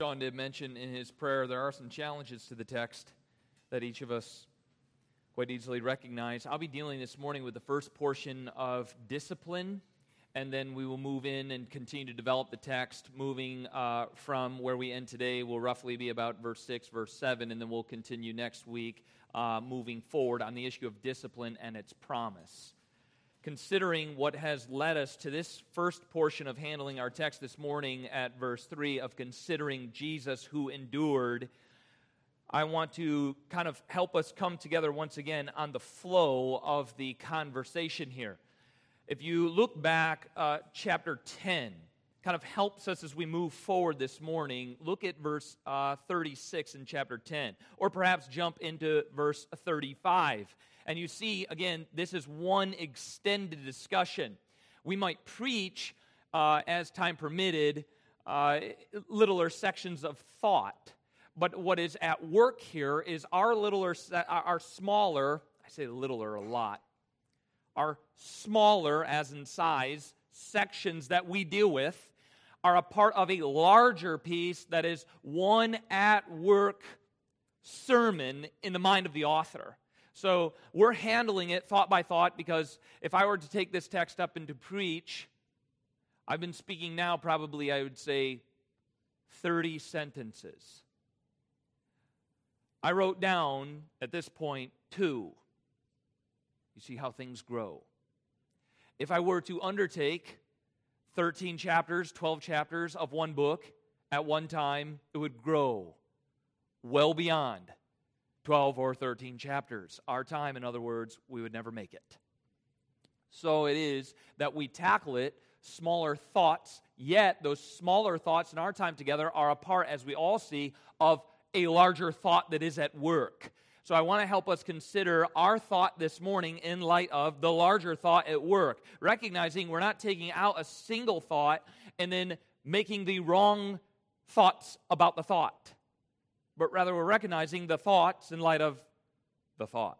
John did mention in his prayer there are some challenges to the text that each of us quite easily recognize. I'll be dealing this morning with the first portion of discipline, and then we will move in and continue to develop the text, moving uh, from where we end today will roughly be about verse 6, verse 7, and then we'll continue next week uh, moving forward on the issue of discipline and its promise considering what has led us to this first portion of handling our text this morning at verse 3 of considering Jesus who endured, I want to kind of help us come together once again on the flow of the conversation here. If you look back, uh, chapter 10 kind of helps us as we move forward this morning. Look at verse uh, 36 in chapter 10, or perhaps jump into verse 35 and you see, again, this is one extended discussion. We might preach, uh, as time permitted, uh, littler sections of thought. But what is at work here is our littler, our smaller, I say littler a lot, our smaller, as in size, sections that we deal with are a part of a larger piece that is one at work sermon in the mind of the author. So we're handling it thought by thought because if I were to take this text up and to preach, I've been speaking now probably, I would say, 30 sentences. I wrote down at this point two. You see how things grow. If I were to undertake 13 chapters, 12 chapters of one book at one time, it would grow well beyond 12 or 13 chapters. Our time, in other words, we would never make it. So it is that we tackle it, smaller thoughts, yet those smaller thoughts in our time together are a part, as we all see, of a larger thought that is at work. So I want to help us consider our thought this morning in light of the larger thought at work, recognizing we're not taking out a single thought and then making the wrong thoughts about the thought but rather we're recognizing the thoughts in light of the thought.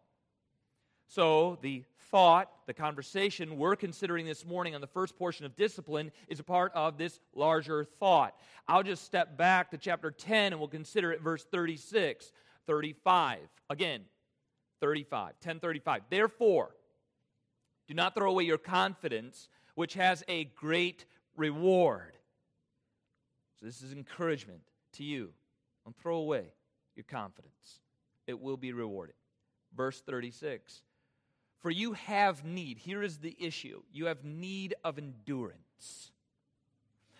So, the thought, the conversation we're considering this morning on the first portion of discipline is a part of this larger thought. I'll just step back to chapter 10 and we'll consider it verse 36, 35. Again, 35, 1035. Therefore, do not throw away your confidence, which has a great reward. So, this is encouragement to you don't throw away your confidence, it will be rewarded. Verse 36 For you have need, here is the issue you have need of endurance.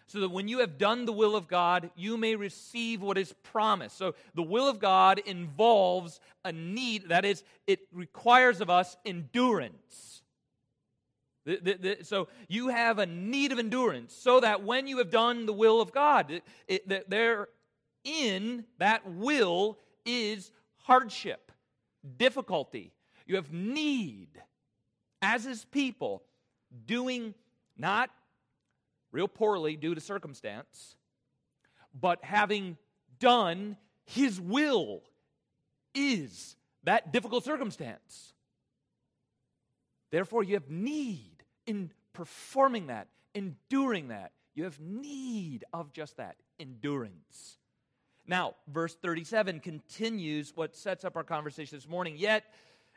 So that when you have done the will of God, you may receive what is promised. So the will of God involves a need, that is, it requires of us endurance. The, the, the, so you have a need of endurance so that when you have done the will of God, it, it, there in that will is hardship, difficulty. You have need as his people doing not real poorly due to circumstance, but having done his will is that difficult circumstance. Therefore, you have need in performing that, enduring that. You have need of just that endurance. Now, verse 37 continues what sets up our conversation this morning. Yet,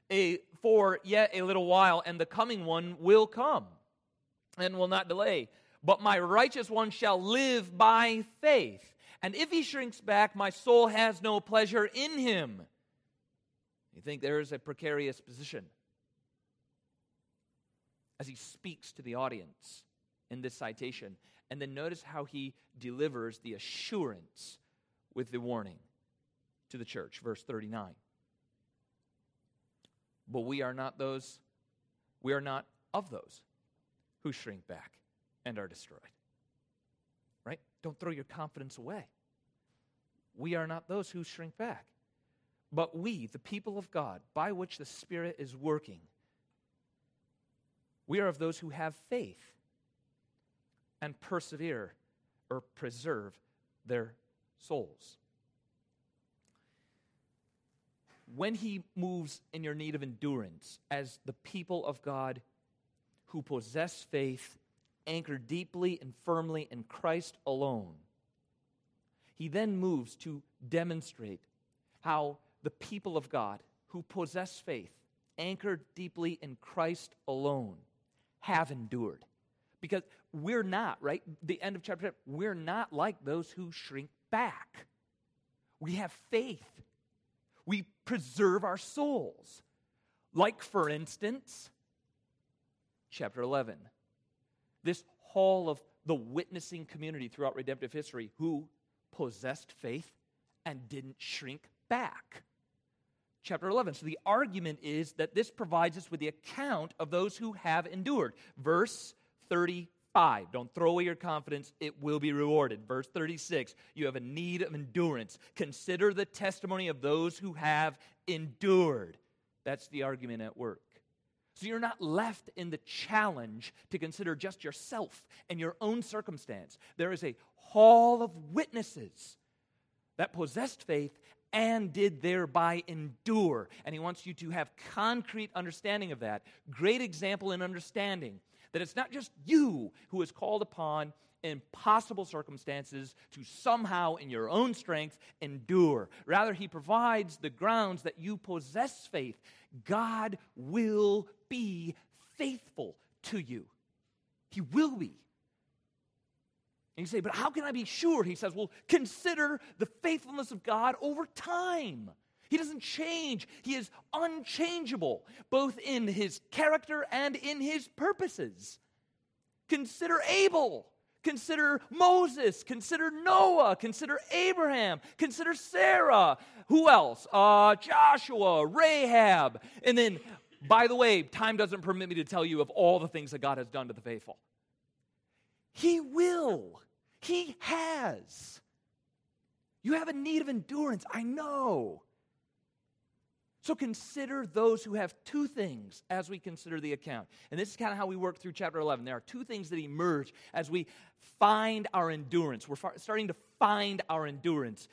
a, for yet a little while, and the coming one will come and will not delay. But my righteous one shall live by faith. And if he shrinks back, my soul has no pleasure in him. You think there is a precarious position as he speaks to the audience in this citation. And then notice how he delivers the assurance with the warning to the church, verse 39. But we are not those, we are not of those who shrink back and are destroyed. Right? Don't throw your confidence away. We are not those who shrink back. But we, the people of God, by which the Spirit is working, we are of those who have faith and persevere or preserve their souls. When he moves in your need of endurance as the people of God who possess faith, anchored deeply and firmly in Christ alone, he then moves to demonstrate how the people of God who possess faith, anchored deeply in Christ alone, have endured. Because we're not, right? The end of chapter 10, we're not like those who shrink back. We have faith. We preserve our souls. Like, for instance, chapter 11, this hall of the witnessing community throughout redemptive history who possessed faith and didn't shrink back. Chapter 11. So the argument is that this provides us with the account of those who have endured. Verse 35. Don't throw away your confidence, it will be rewarded. Verse 36. You have a need of endurance. Consider the testimony of those who have endured. That's the argument at work. So you're not left in the challenge to consider just yourself and your own circumstance. There is a hall of witnesses that possessed faith and did thereby endure. And he wants you to have concrete understanding of that. Great example in understanding that it's not just you who is called upon in possible circumstances to somehow, in your own strength, endure. Rather, he provides the grounds that you possess faith. God will be faithful to you. He will be. And you say, but how can I be sure? He says, well, consider the faithfulness of God over time. He doesn't change. He is unchangeable, both in his character and in his purposes. Consider Abel. Consider Moses. Consider Noah. Consider Abraham. Consider Sarah. Who else? Uh, Joshua, Rahab. And then, by the way, time doesn't permit me to tell you of all the things that God has done to the faithful. He will. He has. You have a need of endurance. I know. So consider those who have two things as we consider the account. And this is kind of how we work through chapter 11. There are two things that emerge as we find our endurance. We're starting to find our endurance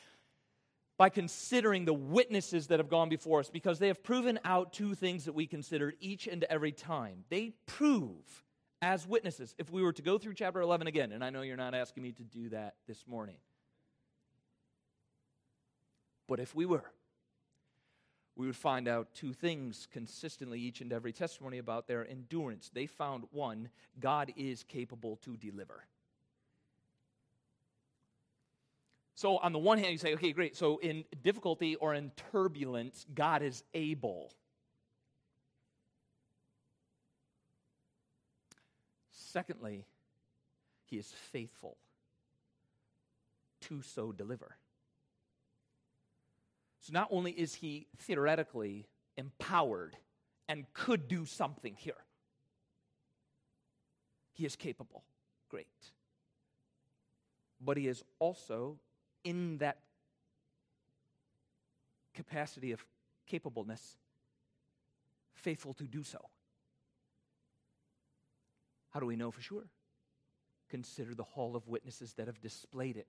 by considering the witnesses that have gone before us because they have proven out two things that we consider each and every time. They prove as witnesses, if we were to go through chapter 11 again, and I know you're not asking me to do that this morning, but if we were, we would find out two things consistently each and every testimony about their endurance. They found one, God is capable to deliver. So, on the one hand, you say, okay, great. So, in difficulty or in turbulence, God is able. Secondly, he is faithful to so deliver. So not only is he theoretically empowered and could do something here, he is capable. Great. But he is also in that capacity of capableness faithful to do so. How do we know for sure? Consider the hall of witnesses that have displayed it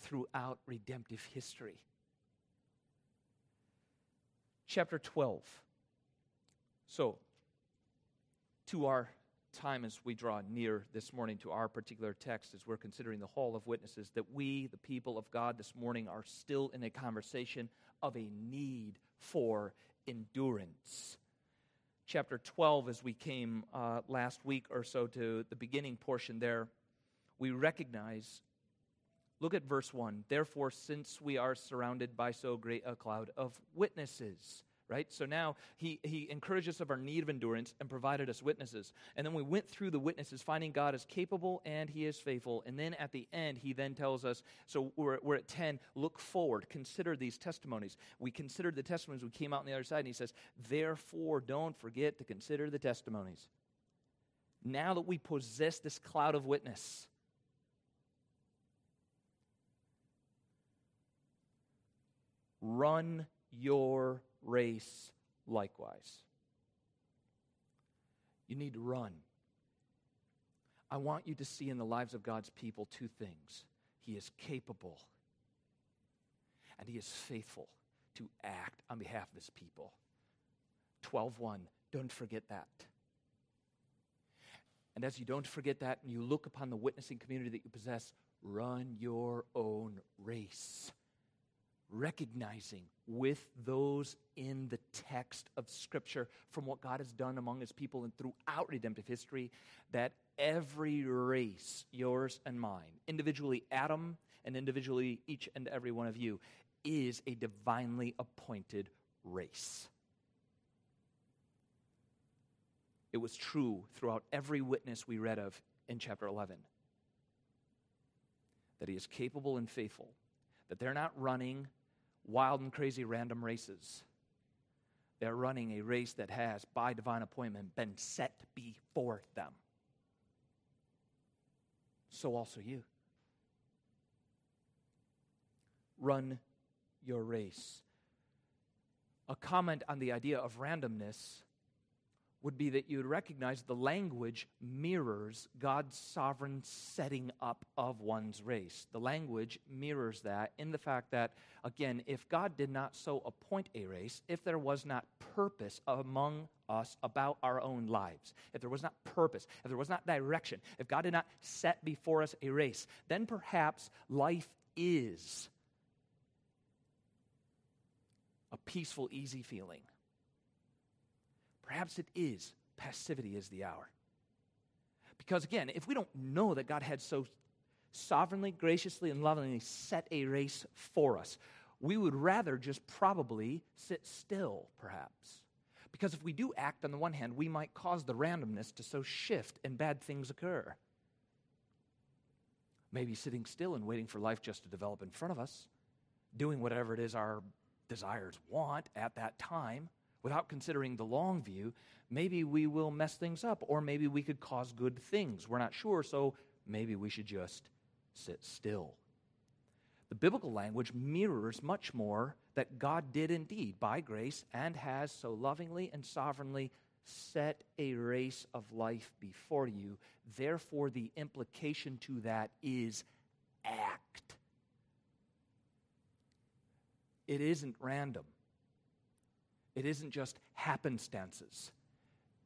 throughout redemptive history chapter 12. So, to our time as we draw near this morning to our particular text, as we're considering the hall of witnesses, that we, the people of God, this morning are still in a conversation of a need for endurance. Chapter 12, as we came uh, last week or so to the beginning portion there, we recognize Look at verse 1. Therefore, since we are surrounded by so great a cloud of witnesses, right? So now he, he encouraged us of our need of endurance and provided us witnesses. And then we went through the witnesses, finding God is capable and he is faithful. And then at the end, he then tells us, so we're, we're at 10, look forward, consider these testimonies. We considered the testimonies, we came out on the other side, and he says, therefore, don't forget to consider the testimonies. Now that we possess this cloud of witness, Run your race likewise. You need to run. I want you to see in the lives of God's people two things He is capable, and He is faithful to act on behalf of His people. 12.1, don't forget that. And as you don't forget that and you look upon the witnessing community that you possess, run your own race, recognizing with those in the text of Scripture from what God has done among His people and throughout redemptive history that every race, yours and mine, individually Adam and individually each and every one of you, is a divinely appointed race. It was true throughout every witness we read of in chapter 11 that he is capable and faithful, that they're not running wild and crazy random races. They're running a race that has, by divine appointment, been set before them. So also you. Run your race. A comment on the idea of randomness would be that you would recognize the language mirrors God's sovereign setting up of one's race. The language mirrors that in the fact that, again, if God did not so appoint a race, if there was not purpose among us about our own lives, if there was not purpose, if there was not direction, if God did not set before us a race, then perhaps life is a peaceful, easy feeling Perhaps it is passivity is the hour. Because again, if we don't know that God had so sovereignly, graciously, and lovingly set a race for us, we would rather just probably sit still, perhaps. Because if we do act on the one hand, we might cause the randomness to so shift and bad things occur. Maybe sitting still and waiting for life just to develop in front of us, doing whatever it is our desires want at that time without considering the long view, maybe we will mess things up, or maybe we could cause good things. We're not sure, so maybe we should just sit still. The biblical language mirrors much more that God did indeed by grace and has so lovingly and sovereignly set a race of life before you. Therefore, the implication to that is act. It isn't random. It isn't just happenstances,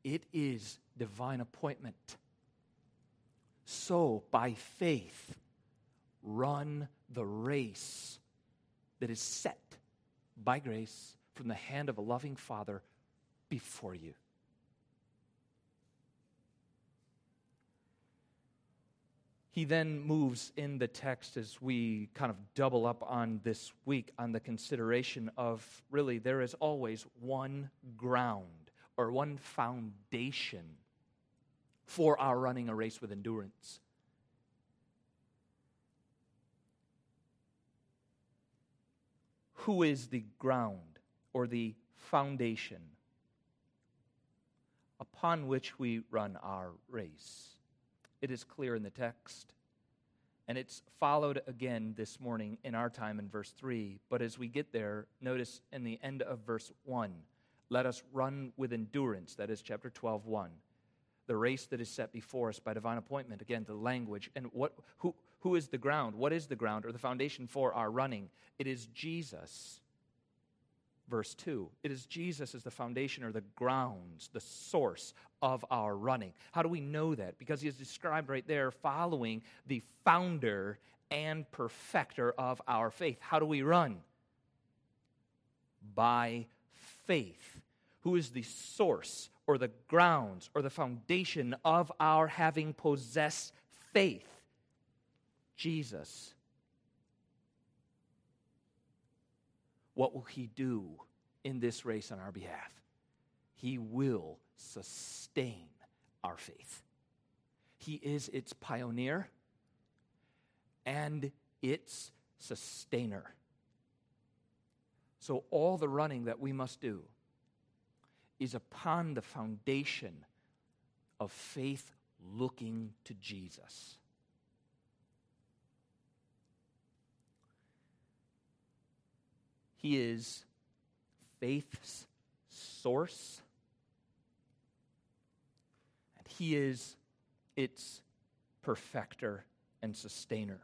it is divine appointment. So, by faith, run the race that is set by grace from the hand of a loving Father before you. He then moves in the text as we kind of double up on this week on the consideration of really there is always one ground or one foundation for our running a race with endurance. Who is the ground or the foundation upon which we run our race? It is clear in the text. And it's followed again this morning in our time in verse 3. But as we get there, notice in the end of verse 1, let us run with endurance. That is chapter 12, 1. The race that is set before us by divine appointment. Again, the language. And what, who, who is the ground? What is the ground or the foundation for our running? It is Jesus verse 2. It is Jesus as the foundation or the grounds, the source of our running. How do we know that? Because he is described right there following the founder and perfecter of our faith. How do we run? By faith. Who is the source or the grounds or the foundation of our having possessed faith? Jesus. What will he do in this race on our behalf? He will sustain our faith. He is its pioneer and its sustainer. So, all the running that we must do is upon the foundation of faith looking to Jesus. He is faith's source, and He is its perfecter and sustainer.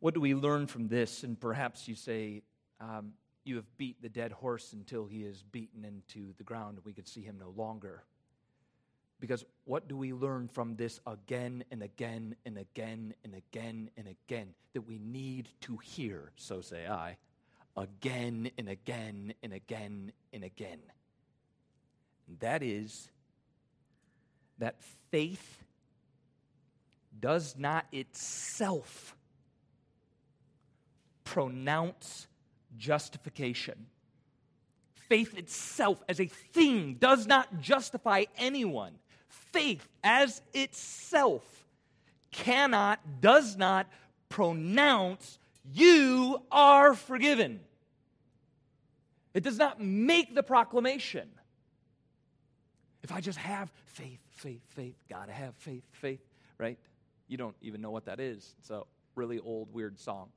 What do we learn from this? And perhaps you say, um, You have beat the dead horse until he is beaten into the ground, and we could see him no longer. Because what do we learn from this again and again and again and again and again? That we need to hear, so say I, again and again and again and again. And that is that faith does not itself pronounce justification. Faith itself, as a thing, does not justify anyone. Faith, as itself, cannot, does not pronounce you are forgiven. It does not make the proclamation. If I just have faith, faith, faith, gotta have faith, faith, right? You don't even know what that is. It's a really old, weird song.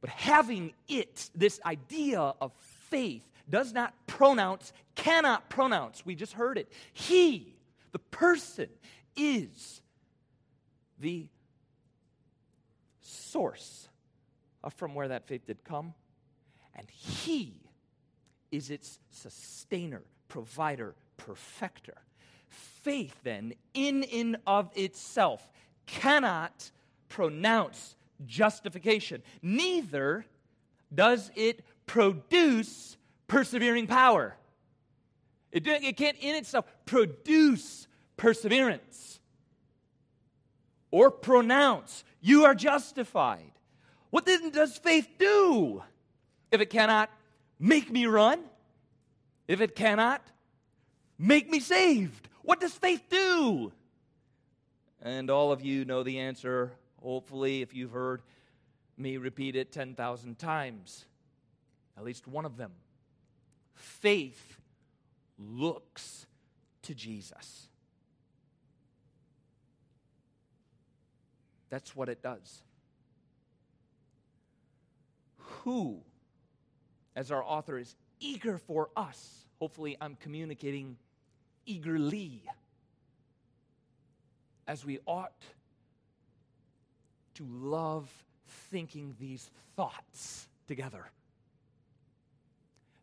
But having it, this idea of faith, does not pronounce, cannot pronounce. We just heard it. He, the person, is the source of from where that faith did come. And He is its sustainer, provider, perfecter. Faith, then, in and of itself, cannot pronounce justification. Neither does it produce persevering power. It, it can't in itself produce perseverance or pronounce you are justified. What then does faith do? If it cannot make me run, if it cannot make me saved, what does faith do? And all of you know the answer Hopefully, if you've heard me repeat it 10,000 times, at least one of them. Faith looks to Jesus. That's what it does. Who, as our author is eager for us, hopefully, I'm communicating eagerly as we ought to love thinking these thoughts together.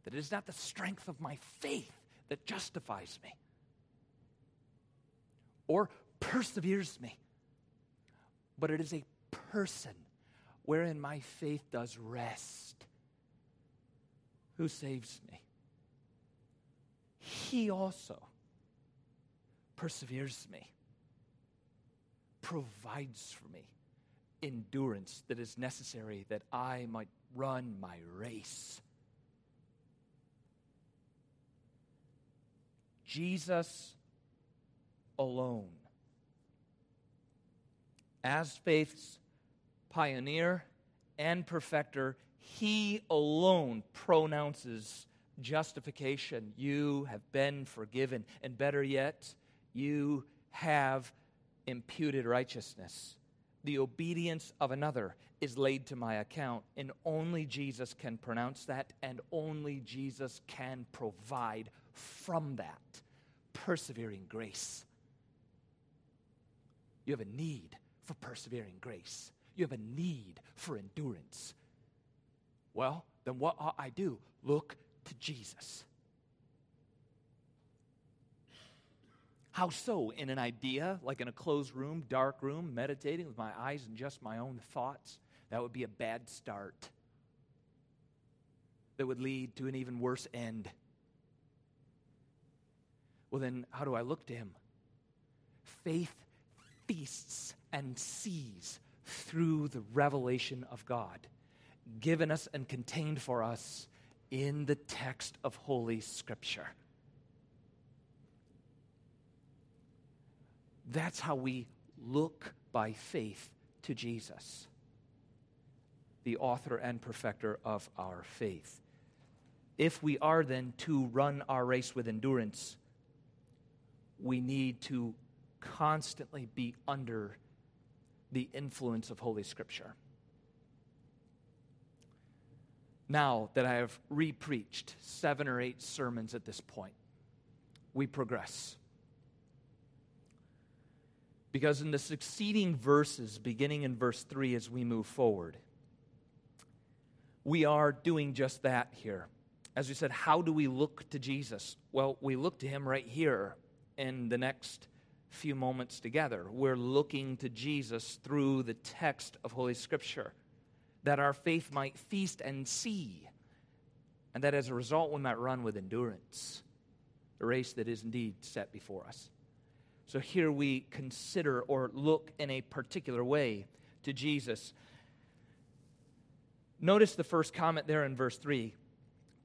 That it is not the strength of my faith that justifies me or perseveres me, but it is a person wherein my faith does rest. Who saves me? He also perseveres me, provides for me endurance that is necessary that I might run my race. Jesus alone, as faith's pioneer and perfecter, he alone pronounces justification. You have been forgiven. And better yet, you have imputed righteousness the obedience of another is laid to my account. And only Jesus can pronounce that, and only Jesus can provide from that persevering grace. You have a need for persevering grace, you have a need for endurance. Well, then what ought I do? Look to Jesus. How so? In an idea, like in a closed room, dark room, meditating with my eyes and just my own thoughts? That would be a bad start. That would lead to an even worse end. Well, then, how do I look to him? Faith feasts and sees through the revelation of God, given us and contained for us in the text of Holy Scripture. That's how we look by faith to Jesus, the author and perfecter of our faith. If we are then to run our race with endurance, we need to constantly be under the influence of Holy Scripture. Now that I have repreached seven or eight sermons at this point, we progress. Because in the succeeding verses, beginning in verse 3 as we move forward, we are doing just that here. as we said, how do we look to Jesus? Well, we look to him right here in the next few moments together. We're looking to Jesus through the text of Holy Scripture that our faith might feast and see, and that as a result we might run with endurance the race that is indeed set before us. So here we consider or look in a particular way to Jesus. Notice the first comment there in verse 3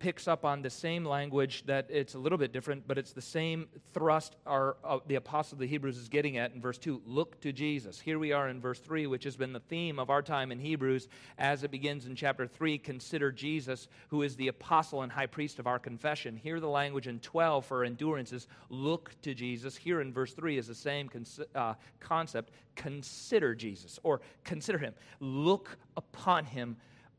picks up on the same language that it's a little bit different, but it's the same thrust our, uh, the apostle of the Hebrews is getting at in verse 2 look to Jesus. Here we are in verse 3, which has been the theme of our time in Hebrews as it begins in chapter 3 consider Jesus, who is the apostle and high priest of our confession. Here the language in 12 for endurance is look to Jesus. Here in verse 3 is the same uh, concept consider Jesus or consider him, look upon him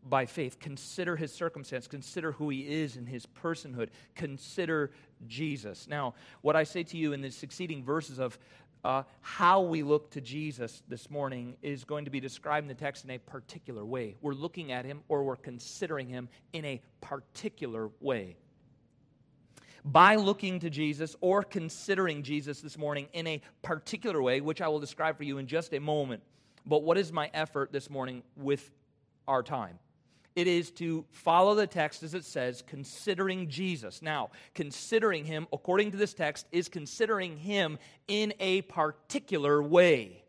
by faith. Consider his circumstance. Consider who he is in his personhood. Consider Jesus. Now, what I say to you in the succeeding verses of uh, how we look to Jesus this morning is going to be described in the text in a particular way. We're looking at him or we're considering him in a particular way. By looking to Jesus or considering Jesus this morning in a particular way, which I will describe for you in just a moment. But what is my effort this morning with our time? It is to follow the text as it says, considering Jesus. Now, considering him, according to this text, is considering him in a particular way.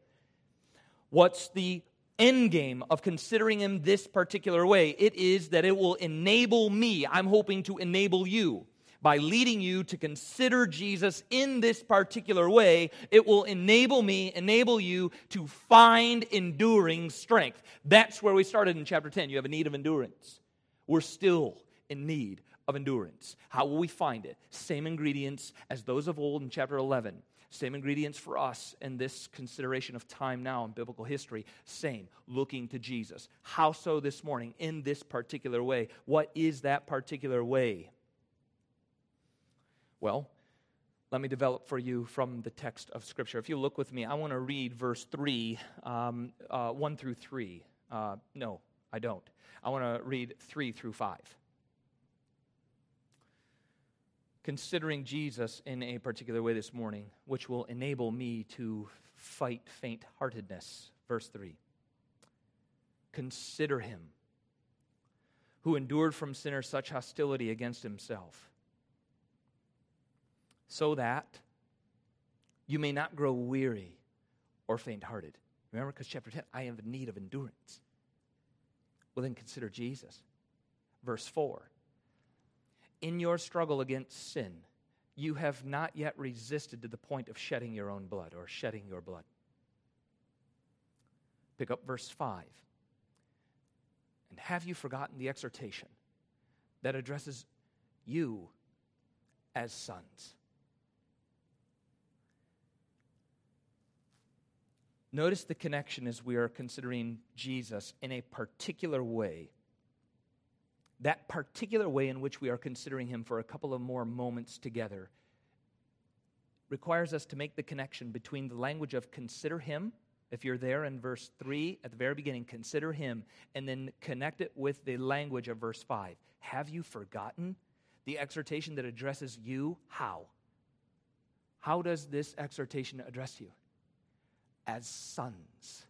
What's the end game of considering him this particular way? It is that it will enable me, I'm hoping to enable you by leading you to consider Jesus in this particular way, it will enable me, enable you to find enduring strength. That's where we started in chapter 10. You have a need of endurance. We're still in need of endurance. How will we find it? Same ingredients as those of old in chapter 11. Same ingredients for us in this consideration of time now in biblical history. Same, looking to Jesus. How so this morning in this particular way? What is that particular way? Well, let me develop for you from the text of Scripture. If you look with me, I want to read verse 3, um, uh, 1 through 3. Uh, no, I don't. I want to read 3 through 5. Considering Jesus in a particular way this morning, which will enable me to fight faint heartedness. Verse 3. Consider him who endured from sinners such hostility against himself so that you may not grow weary or faint hearted. Remember, because chapter 10, I am in need of endurance. Well, then consider Jesus. Verse 4 In your struggle against sin, you have not yet resisted to the point of shedding your own blood or shedding your blood. Pick up verse 5. And have you forgotten the exhortation that addresses you as sons? Notice the connection as we are considering Jesus in a particular way. That particular way in which we are considering him for a couple of more moments together requires us to make the connection between the language of consider him, if you're there in verse 3 at the very beginning, consider him, and then connect it with the language of verse 5. Have you forgotten the exhortation that addresses you? How? How does this exhortation address you? As sons.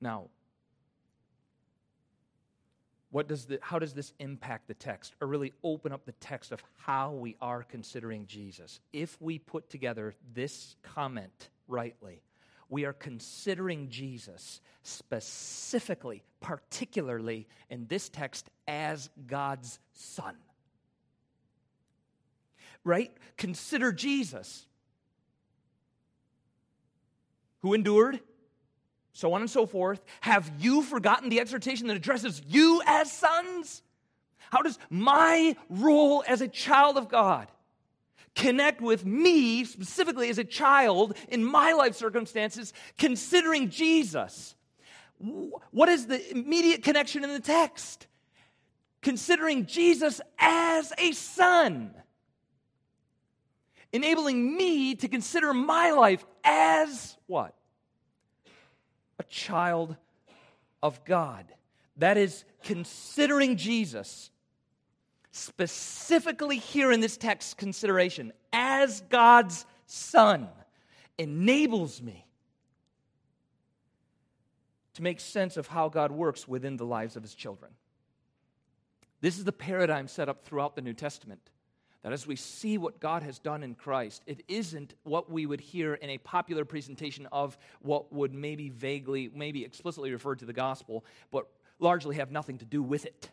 Now, what does the, how does this impact the text or really open up the text of how we are considering Jesus? If we put together this comment rightly, we are considering Jesus specifically, particularly in this text, as God's Son right? Consider Jesus, who endured, so on and so forth. Have you forgotten the exhortation that addresses you as sons? How does my role as a child of God connect with me, specifically as a child in my life circumstances, considering Jesus? What is the immediate connection in the text? Considering Jesus as a son enabling me to consider my life as what? A child of God. That is considering Jesus, specifically here in this text consideration, as God's Son, enables me to make sense of how God works within the lives of his children. This is the paradigm set up throughout the New Testament. That as we see what God has done in Christ, it isn't what we would hear in a popular presentation of what would maybe vaguely, maybe explicitly refer to the gospel, but largely have nothing to do with it.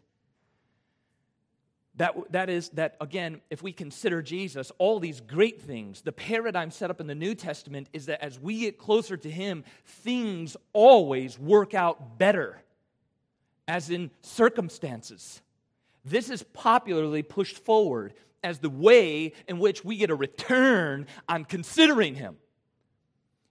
That, that is, that again, if we consider Jesus, all these great things, the paradigm set up in the New Testament is that as we get closer to Him, things always work out better, as in circumstances. This is popularly pushed forward as the way in which we get a return on considering Him.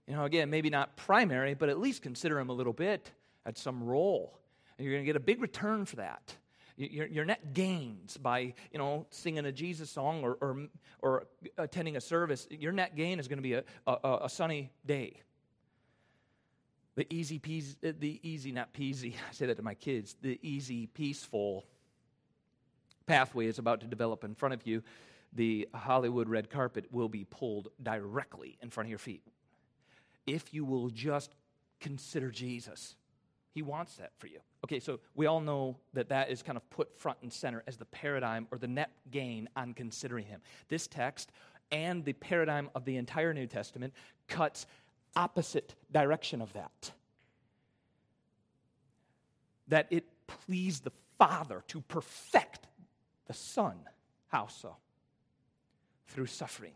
You know, again, maybe not primary, but at least consider Him a little bit at some role. And you're going to get a big return for that. Your, your net gains by, you know, singing a Jesus song or, or, or attending a service, your net gain is going to be a, a, a sunny day. The easy peasy, the easy, not peasy, I say that to my kids, the easy, peaceful pathway is about to develop in front of you. The Hollywood red carpet will be pulled directly in front of your feet. If you will just consider Jesus, He wants that for you. Okay, so we all know that that is kind of put front and center as the paradigm or the net gain on considering him. This text and the paradigm of the entire New Testament cuts opposite direction of that. That it pleased the Father to perfect the Son. How so? Through suffering.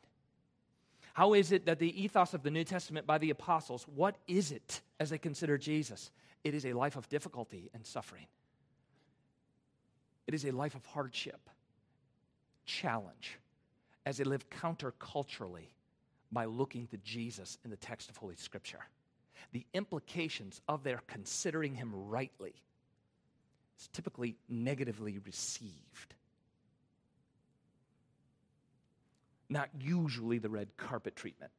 How is it that the ethos of the New Testament by the apostles, what is it as they consider Jesus? It is a life of difficulty and suffering. It is a life of hardship, challenge, as they live counterculturally by looking to Jesus in the text of Holy Scripture. The implications of their considering him rightly is typically negatively received. Not usually the red carpet treatment.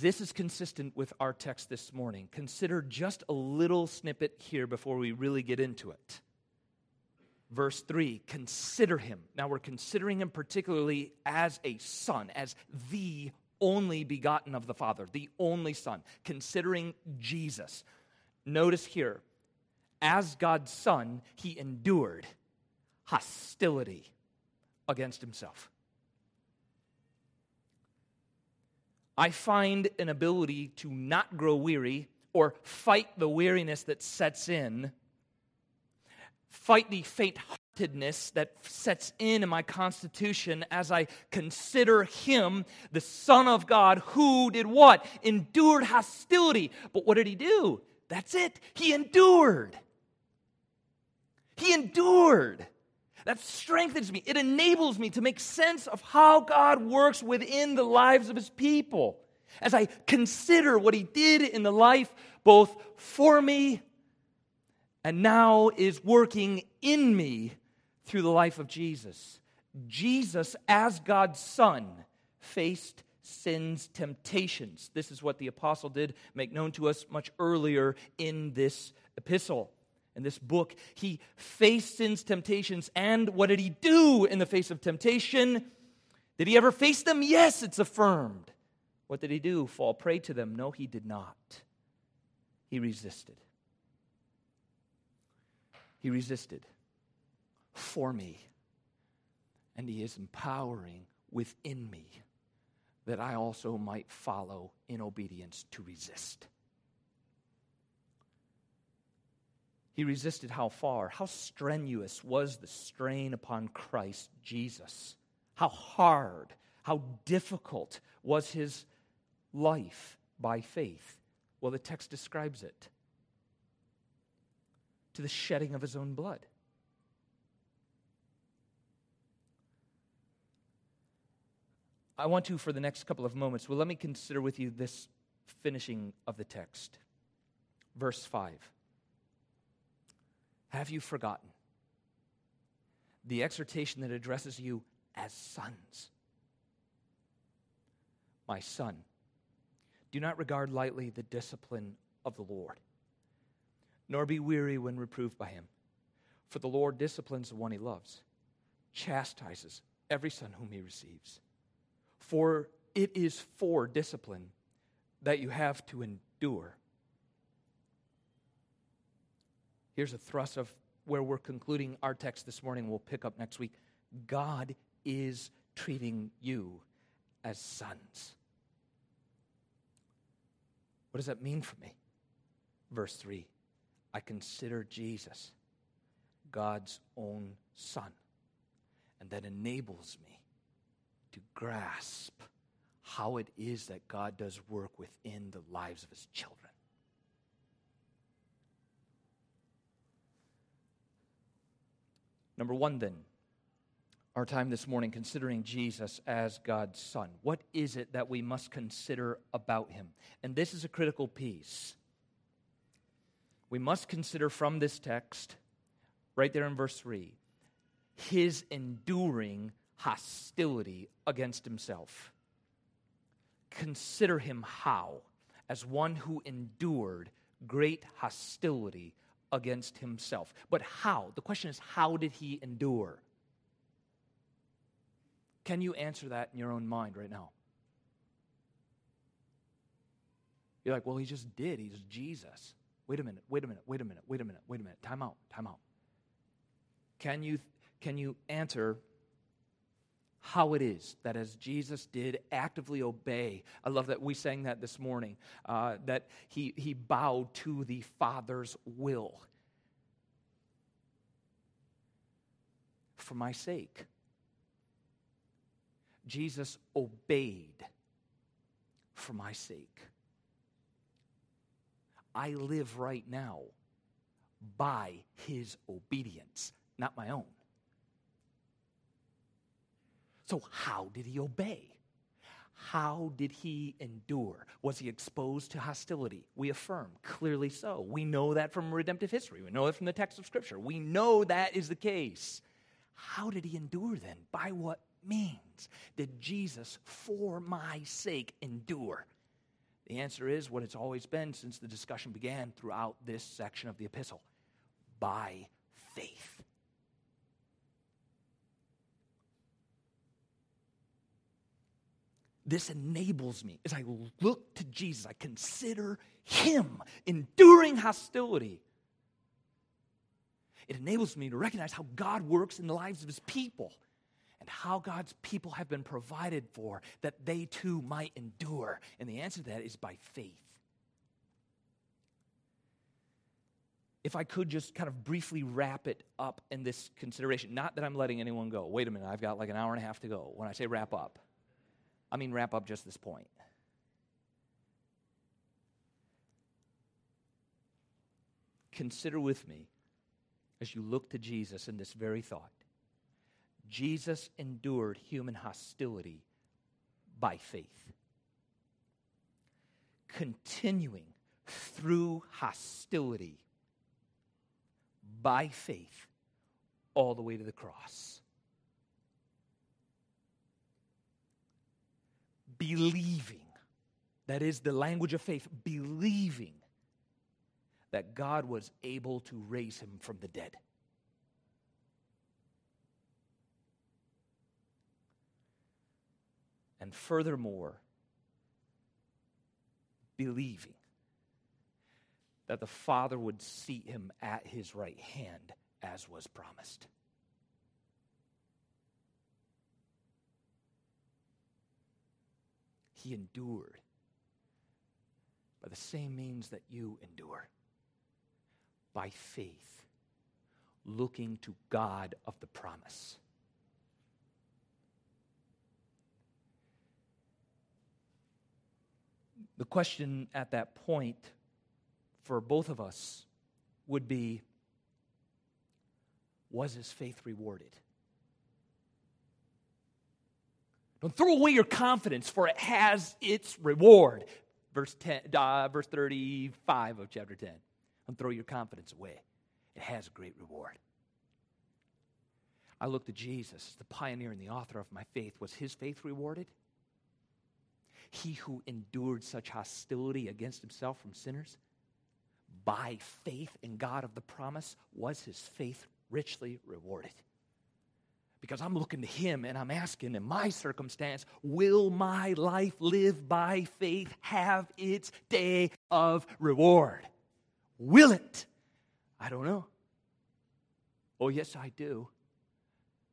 This is consistent with our text this morning. Consider just a little snippet here before we really get into it. Verse 3 consider him. Now we're considering him particularly as a son, as the only begotten of the Father, the only Son, considering Jesus. Notice here, as God's Son, he endured hostility against himself. I find an ability to not grow weary or fight the weariness that sets in, fight the faint heartedness that sets in in my constitution as I consider Him, the Son of God, who did what? Endured hostility. But what did He do? That's it. He endured. He endured. That strengthens me. It enables me to make sense of how God works within the lives of his people. As I consider what he did in the life both for me and now is working in me through the life of Jesus. Jesus, as God's Son, faced sin's temptations. This is what the apostle did make known to us much earlier in this epistle in this book. He faced sin's temptations, and what did he do in the face of temptation? Did he ever face them? Yes, it's affirmed. What did he do? Fall prey to them? No, he did not. He resisted. He resisted for me. And he is empowering within me that I also might follow in obedience to resist. He resisted how far? How strenuous was the strain upon Christ Jesus? How hard, how difficult was his life by faith? Well, the text describes it to the shedding of his own blood. I want to, for the next couple of moments, well, let me consider with you this finishing of the text. Verse 5. Have you forgotten the exhortation that addresses you as sons? My son, Do not regard lightly the discipline of the Lord, nor be weary when reproved by him. For the Lord disciplines the one he loves, chastises every son whom he receives. For it is for discipline that you have to endure. Here's a thrust of where we're concluding our text this morning. We'll pick up next week. God is treating you as sons. What does that mean for me? Verse 3 I consider Jesus God's own son. And that enables me to grasp how it is that God does work within the lives of his children. Number one, then, our time this morning considering Jesus as God's Son. What is it that we must consider about him? And this is a critical piece. We must consider from this text, right there in verse 3, his enduring hostility against himself. Consider him how? As one who endured great hostility against himself. But how? The question is, how did he endure? Can you answer that in your own mind right now? You're like, well, he just did. He's Jesus. Wait a minute, wait a minute, wait a minute, wait a minute, wait a minute. Time out, time out. Can you, can you answer how it is that as Jesus did actively obey, I love that we sang that this morning, uh, that he, he bowed to the Father's will for my sake. Jesus obeyed for my sake. I live right now by his obedience, not my own. So, how did he obey? How did he endure? Was he exposed to hostility? We affirm, clearly so. We know that from redemptive history. We know it from the text of Scripture. We know that is the case. How did he endure then? By what means did Jesus, for my sake, endure? The answer is what it's always been since the discussion began throughout this section of the epistle by faith. This enables me as I look to Jesus, I consider him enduring hostility. It enables me to recognize how God works in the lives of his people and how God's people have been provided for that they too might endure. And the answer to that is by faith. If I could just kind of briefly wrap it up in this consideration, not that I'm letting anyone go. Wait a minute, I've got like an hour and a half to go. When I say wrap up, I mean, wrap up just this point. Consider with me as you look to Jesus in this very thought. Jesus endured human hostility by faith, continuing through hostility by faith all the way to the cross. Believing. That is the language of faith, believing that God was able to raise him from the dead. And furthermore, believing that the Father would seat him at his right hand as was promised. He endured by the same means that you endure by faith, looking to God of the promise. The question at that point for both of us would be Was his faith rewarded? Don't throw away your confidence, for it has its reward. Verse, 10, uh, verse 35 of chapter 10. Don't throw your confidence away, it has a great reward. I look to Jesus, the pioneer and the author of my faith. Was his faith rewarded? He who endured such hostility against himself from sinners, by faith in God of the promise, was his faith richly rewarded. Because I'm looking to him and I'm asking, in my circumstance, will my life live by faith have its day of reward? Will it? I don't know. Oh, yes, I do.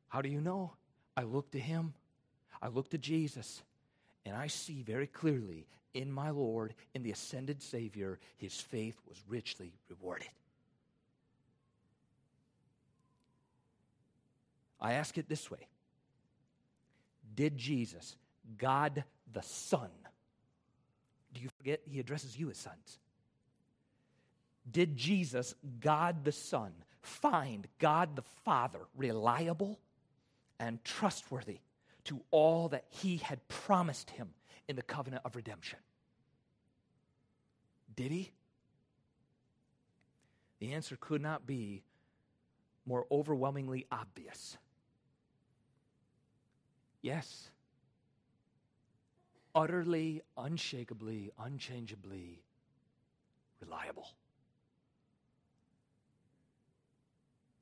How do you know? I look to him, I look to Jesus, and I see very clearly in my Lord, in the ascended Savior, his faith was richly rewarded. I ask it this way Did Jesus, God the Son, do you forget he addresses you as sons? Did Jesus, God the Son, find God the Father reliable and trustworthy to all that he had promised him in the covenant of redemption? Did he? The answer could not be more overwhelmingly obvious. Yes. Utterly, unshakably, unchangeably reliable.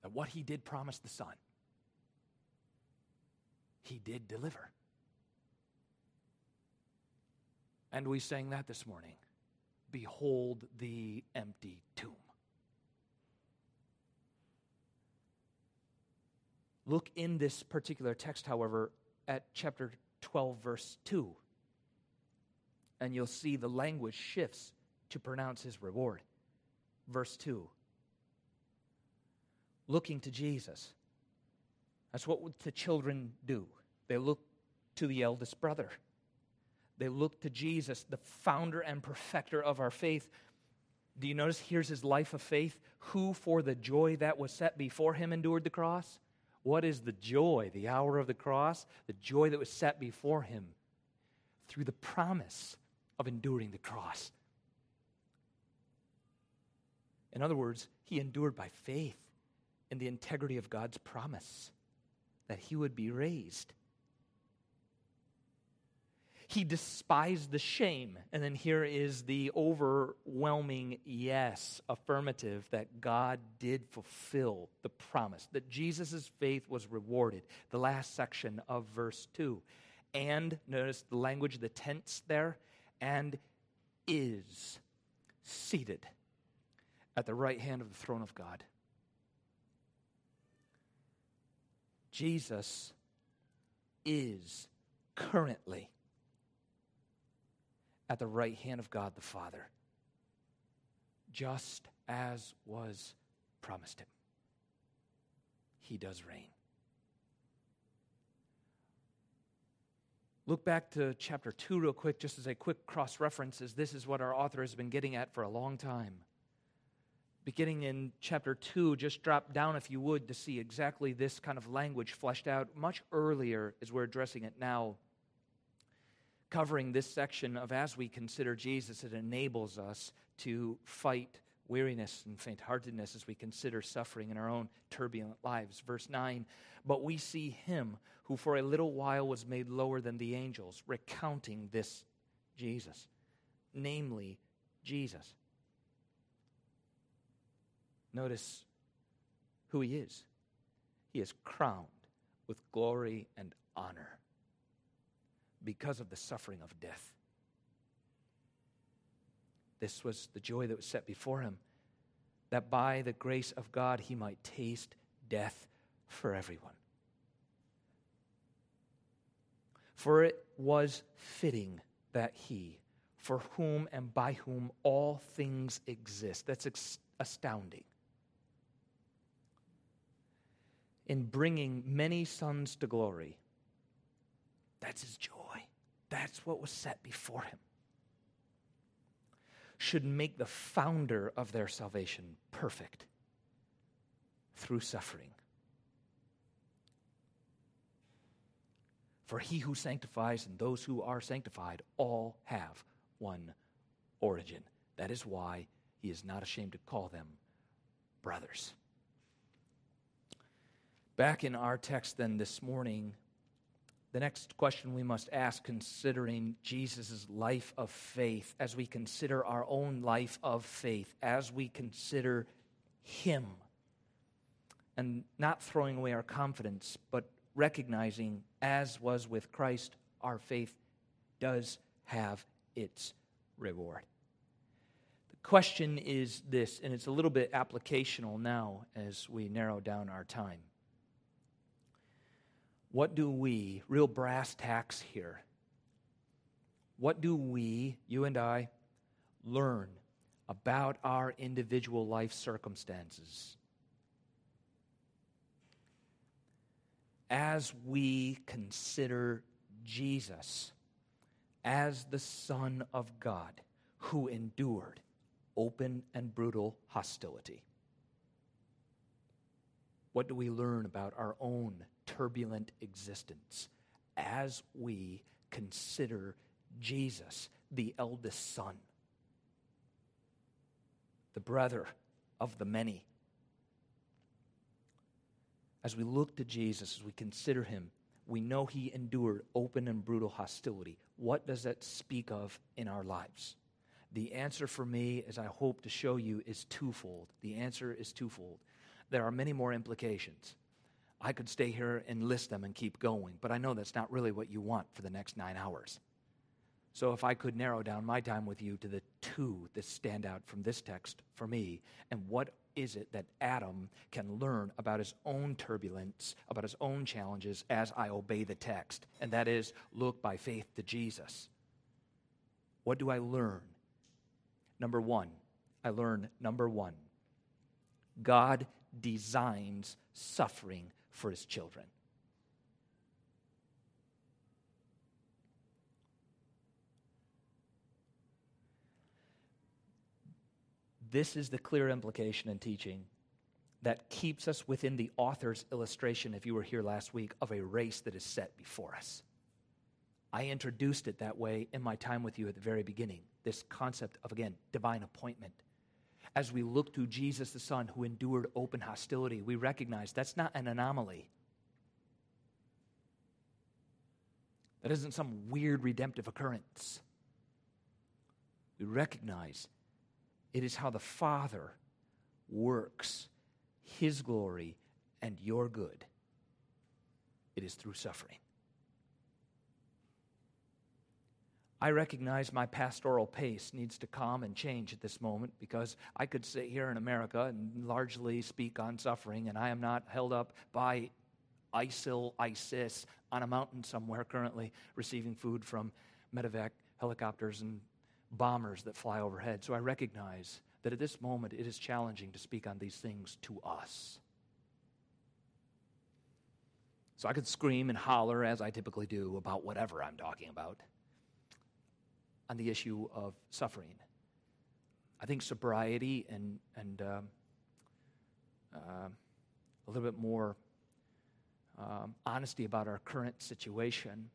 That what he did promise the Son, he did deliver. And we sang that this morning. Behold the empty tomb. Look in this particular text, however, at chapter 12, verse 2, and you'll see the language shifts to pronounce his reward. Verse 2 looking to Jesus. That's what the children do. They look to the eldest brother. They look to Jesus, the founder and perfecter of our faith. Do you notice here's his life of faith? Who, for the joy that was set before him, endured the cross? What is the joy, the hour of the cross? The joy that was set before him through the promise of enduring the cross. In other words, he endured by faith in the integrity of God's promise that he would be raised. He despised the shame. And then here is the overwhelming yes, affirmative that God did fulfill the promise, that Jesus' faith was rewarded. The last section of verse 2. And notice the language, the tense there, and is seated at the right hand of the throne of God. Jesus is currently at the right hand of God the Father, just as was promised him. He does reign. Look back to chapter 2 real quick, just as a quick cross reference, as this is what our author has been getting at for a long time. Beginning in chapter 2, just drop down, if you would, to see exactly this kind of language fleshed out much earlier as we're addressing it now covering this section of as we consider Jesus, it enables us to fight weariness and faint heartedness as we consider suffering in our own turbulent lives. Verse 9, but we see him who for a little while was made lower than the angels, recounting this Jesus, namely Jesus. Notice who he is. He is crowned with glory and honor because of the suffering of death. This was the joy that was set before him, that by the grace of God he might taste death for everyone. For it was fitting that he, for whom and by whom all things exist, that's ex- astounding. In bringing many sons to glory, that's his joy. That's what was set before him. Should make the founder of their salvation perfect through suffering. For he who sanctifies and those who are sanctified all have one origin. That is why he is not ashamed to call them brothers. Back in our text, then, this morning, the next question we must ask, considering Jesus' life of faith, as we consider our own life of faith, as we consider Him, and not throwing away our confidence, but recognizing, as was with Christ, our faith does have its reward. The question is this, and it's a little bit applicational now as we narrow down our time. What do we, real brass tacks here, what do we, you and I, learn about our individual life circumstances as we consider Jesus as the Son of God who endured open and brutal hostility? What do we learn about our own turbulent existence as we consider Jesus, the eldest son, the brother of the many. As we look to Jesus, as we consider him, we know he endured open and brutal hostility. What does that speak of in our lives? The answer for me, as I hope to show you, is twofold. The answer is twofold. There are many more implications. I could stay here and list them and keep going, but I know that's not really what you want for the next nine hours. So, if I could narrow down my time with you to the two that stand out from this text for me, and what is it that Adam can learn about his own turbulence, about his own challenges as I obey the text? And that is look by faith to Jesus. What do I learn? Number one, I learn number one, God designs suffering for his children. This is the clear implication in teaching that keeps us within the author's illustration, if you were here last week, of a race that is set before us. I introduced it that way in my time with you at the very beginning this concept of, again, divine appointment as we look to Jesus the Son who endured open hostility, we recognize that's not an anomaly. That isn't some weird redemptive occurrence. We recognize it is how the Father works His glory and your good. It is through suffering. I recognize my pastoral pace needs to calm and change at this moment because I could sit here in America and largely speak on suffering, and I am not held up by ISIL, ISIS on a mountain somewhere currently receiving food from medevac helicopters and bombers that fly overhead. So I recognize that at this moment it is challenging to speak on these things to us. So I could scream and holler, as I typically do, about whatever I'm talking about on the issue of suffering. I think sobriety and, and uh, a little bit more um, honesty about our current situation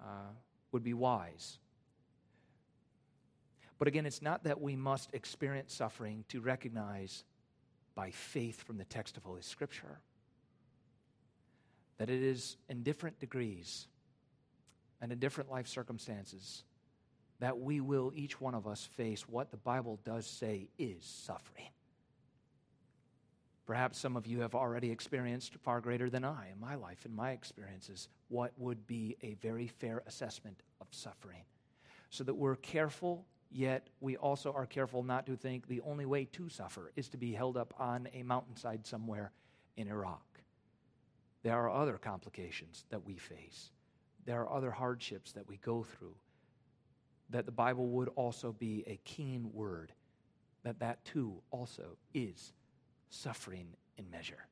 uh, would be wise. But again, it's not that we must experience suffering to recognize by faith from the text of Holy Scripture that it is in different degrees and in different life circumstances that we will, each one of us, face what the Bible does say is suffering. Perhaps some of you have already experienced far greater than I in my life, in my experiences, what would be a very fair assessment of suffering. So that we're careful, yet we also are careful not to think the only way to suffer is to be held up on a mountainside somewhere in Iraq. There are other complications that we face, there are other hardships that we go through that the Bible would also be a keen word, that that too also is suffering in measure.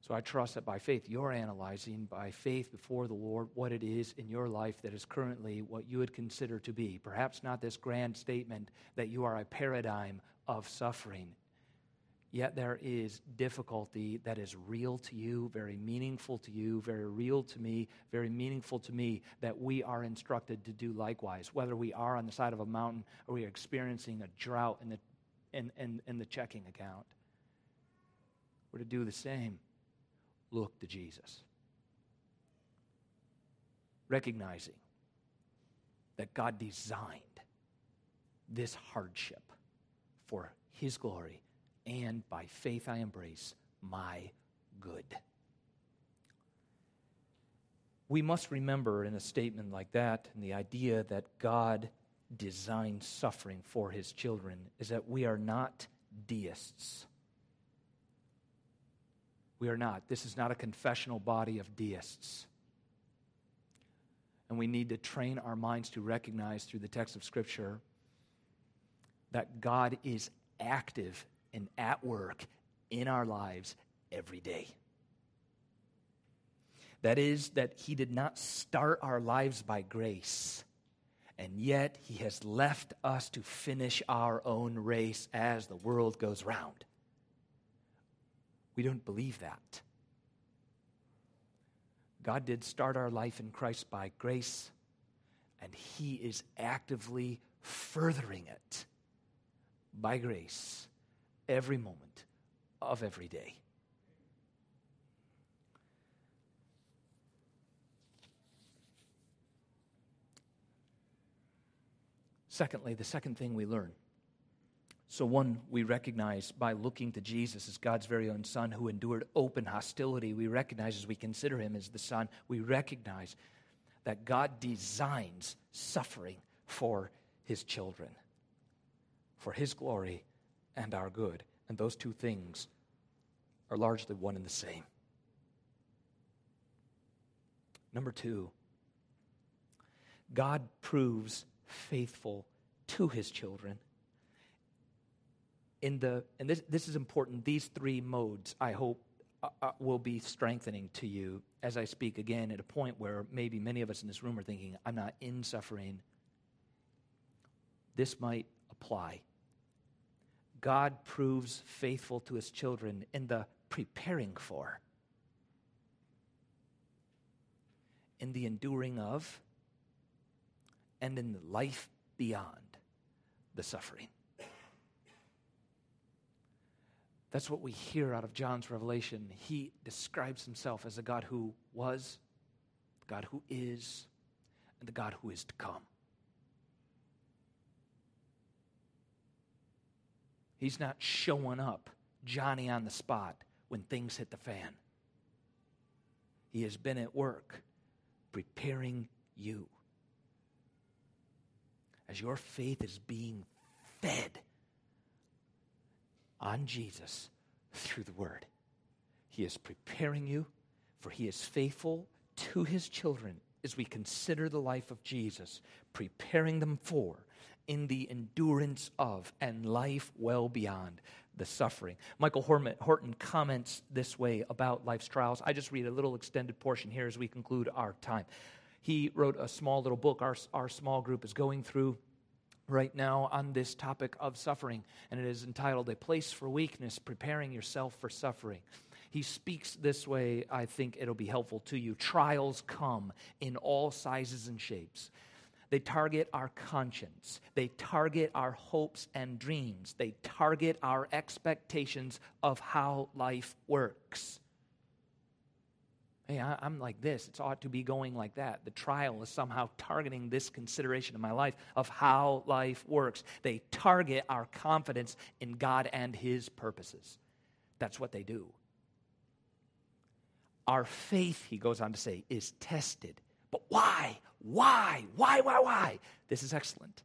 So I trust that by faith, you're analyzing by faith before the Lord what it is in your life that is currently what you would consider to be. Perhaps not this grand statement that you are a paradigm of suffering Yet there is difficulty that is real to you, very meaningful to you, very real to me, very meaningful to me, that we are instructed to do likewise. Whether we are on the side of a mountain or we are experiencing a drought in the, in, in, in the checking account, we're to do the same. Look to Jesus. recognizing that God designed this hardship for His glory, and by faith I embrace my good. We must remember in a statement like that, and the idea that God designed suffering for His children, is that we are not deists. We are not. This is not a confessional body of deists. And we need to train our minds to recognize through the text of Scripture that God is active and at work in our lives every day. That is, that He did not start our lives by grace, and yet He has left us to finish our own race as the world goes round. We don't believe that. God did start our life in Christ by grace, and He is actively furthering it by grace every moment of every day. Secondly, the second thing we learn so, one we recognize by looking to Jesus as God's very own Son who endured open hostility. We recognize as we consider him as the Son, we recognize that God designs suffering for his children, for his glory and our good. And those two things are largely one and the same. Number two, God proves faithful to his children in the, and this, this is important, these three modes, I hope, uh, uh, will be strengthening to you as I speak again at a point where maybe many of us in this room are thinking, I'm not in suffering. This might apply. God proves faithful to his children in the preparing for, in the enduring of, and in the life beyond the suffering. That's what we hear out of John's revelation. He describes himself as a God who was, the God who is, and the God who is to come. He's not showing up, Johnny on the spot, when things hit the fan. He has been at work preparing you. As your faith is being fed on Jesus through the Word. He is preparing you, for He is faithful to His children as we consider the life of Jesus, preparing them for in the endurance of and life well beyond the suffering. Michael Horton comments this way about life's trials. I just read a little extended portion here as we conclude our time. He wrote a small little book. Our, our small group is going through right now on this topic of suffering, and it is entitled A Place for Weakness Preparing Yourself for Suffering. He speaks this way, I think it'll be helpful to you. Trials come in all sizes and shapes. They target our conscience. They target our hopes and dreams. They target our expectations of how life works. Hey, I, am like this. It ought to be going like that. The trial is somehow targeting this consideration in my life of how life works. They target our confidence in God and His purposes. That's what they do. Our faith, he goes on to say, is tested. But why? Why? Why, why, why? This is excellent.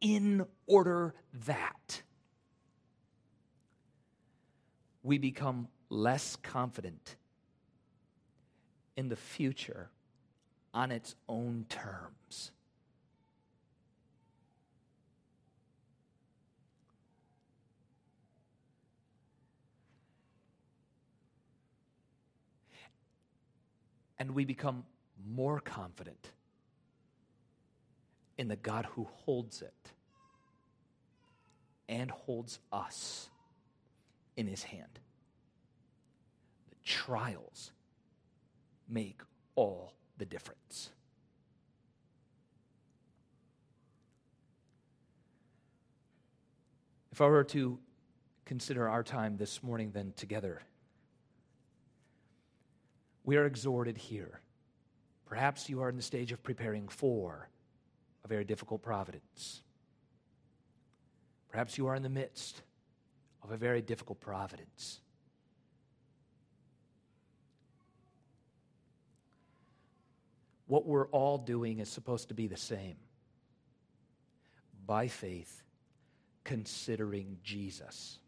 In order that we become less confident in the future on its own terms. And we become more confident in the God who holds it and holds us in his hand. The trials make all the difference. If I were to consider our time this morning, then together, we are exhorted here Perhaps you are in the stage of preparing for a very difficult providence. Perhaps you are in the midst of a very difficult providence. What we're all doing is supposed to be the same. By faith, considering Jesus.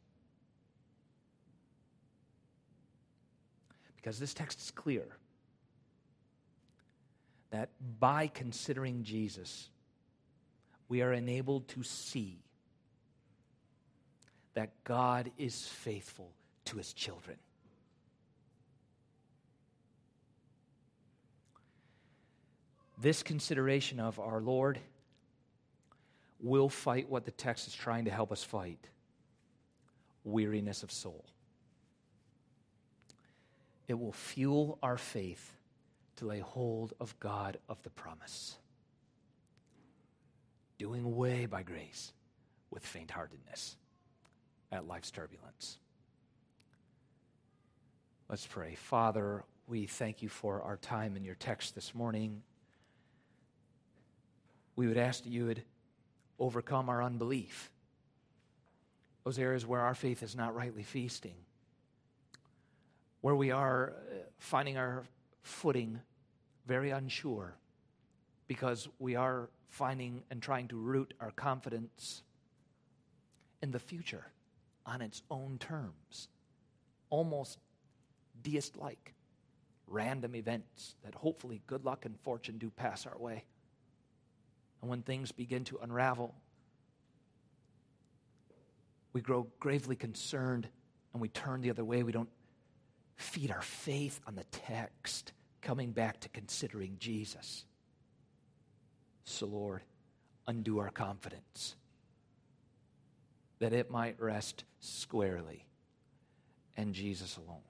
Because this text is clear that by considering Jesus, we are enabled to see that God is faithful to his children. This consideration of our Lord will fight what the text is trying to help us fight weariness of soul. It will fuel our faith to lay hold of God of the promise, doing away by grace with faint heartedness at life's turbulence. Let's pray. Father, we thank you for our time in your text this morning. We would ask that you would overcome our unbelief, those areas where our faith is not rightly feasting, where we are uh, finding our footing very unsure because we are finding and trying to root our confidence in the future on its own terms, almost deist like random events that hopefully good luck and fortune do pass our way. And when things begin to unravel, we grow gravely concerned and we turn the other way. We don't feed our faith on the text, coming back to considering Jesus. So, Lord, undo our confidence that it might rest squarely in Jesus alone.